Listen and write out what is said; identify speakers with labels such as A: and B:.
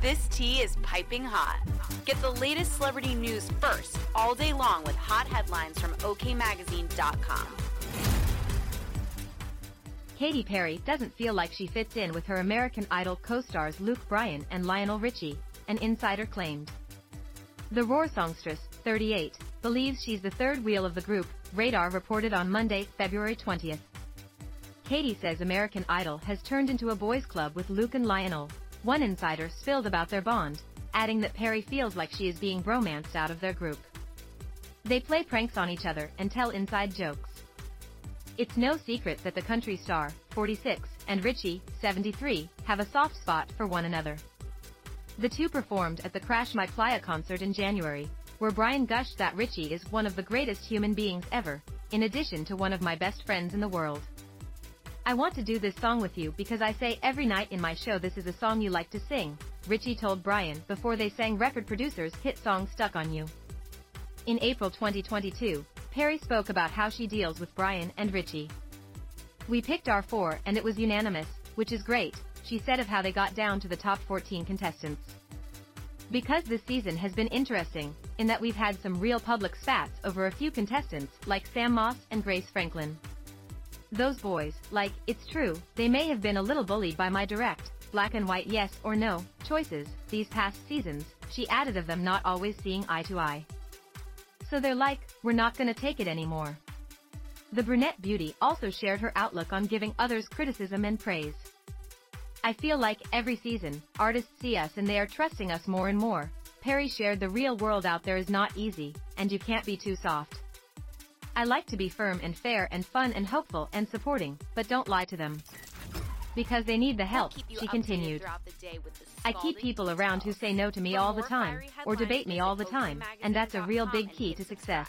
A: This tea is piping hot. Get the latest celebrity news first all day long with hot headlines from OKMagazine.com.
B: Katy Perry doesn't feel like she fits in with her American Idol co-stars Luke Bryan and Lionel Richie, an insider claimed. The Roar songstress, 38, believes she's the third wheel of the group, Radar reported on Monday, February 20th. Katy says American Idol has turned into a boys club with Luke and Lionel. One insider spilled about their bond, adding that Perry feels like she is being bromanced out of their group. They play pranks on each other and tell inside jokes. It's no secret that the country star, 46, and Richie, 73, have a soft spot for one another. The two performed at the Crash My Playa concert in January, where Bryan gushed that Richie is one of the greatest human beings ever, in addition to one of my best friends in the world. I want to do this song with you because I say every night in my show this is a song you like to sing, Richie told Bryan before they sang record producers' hit song Stuck on You. In April 2022, Perry spoke about how she deals with Bryan and Richie. We picked our four and it was unanimous, which is great, she said of how they got down to the top 14 contestants. Because this season has been interesting, in that we've had some real public spats over a few contestants, like Sam Moss and Grace Franklin. Those boys, like, it's true, they may have been a little bullied by my direct, black and white yes or no, choices, these past seasons, she added of them not always seeing eye to eye. So they're like, we're not gonna take it anymore. The brunette beauty also shared her outlook on giving others criticism and praise. I feel like every season, artists see us and they are trusting us more and more. Perry shared the real world out there is not easy, and you can't be too soft. I like to be firm and fair and fun and hopeful and supporting, but don't lie to them. Because they need the help, she continued. I keep people around who say no to me all the time, or debate me all the time, and that's a real big key to success.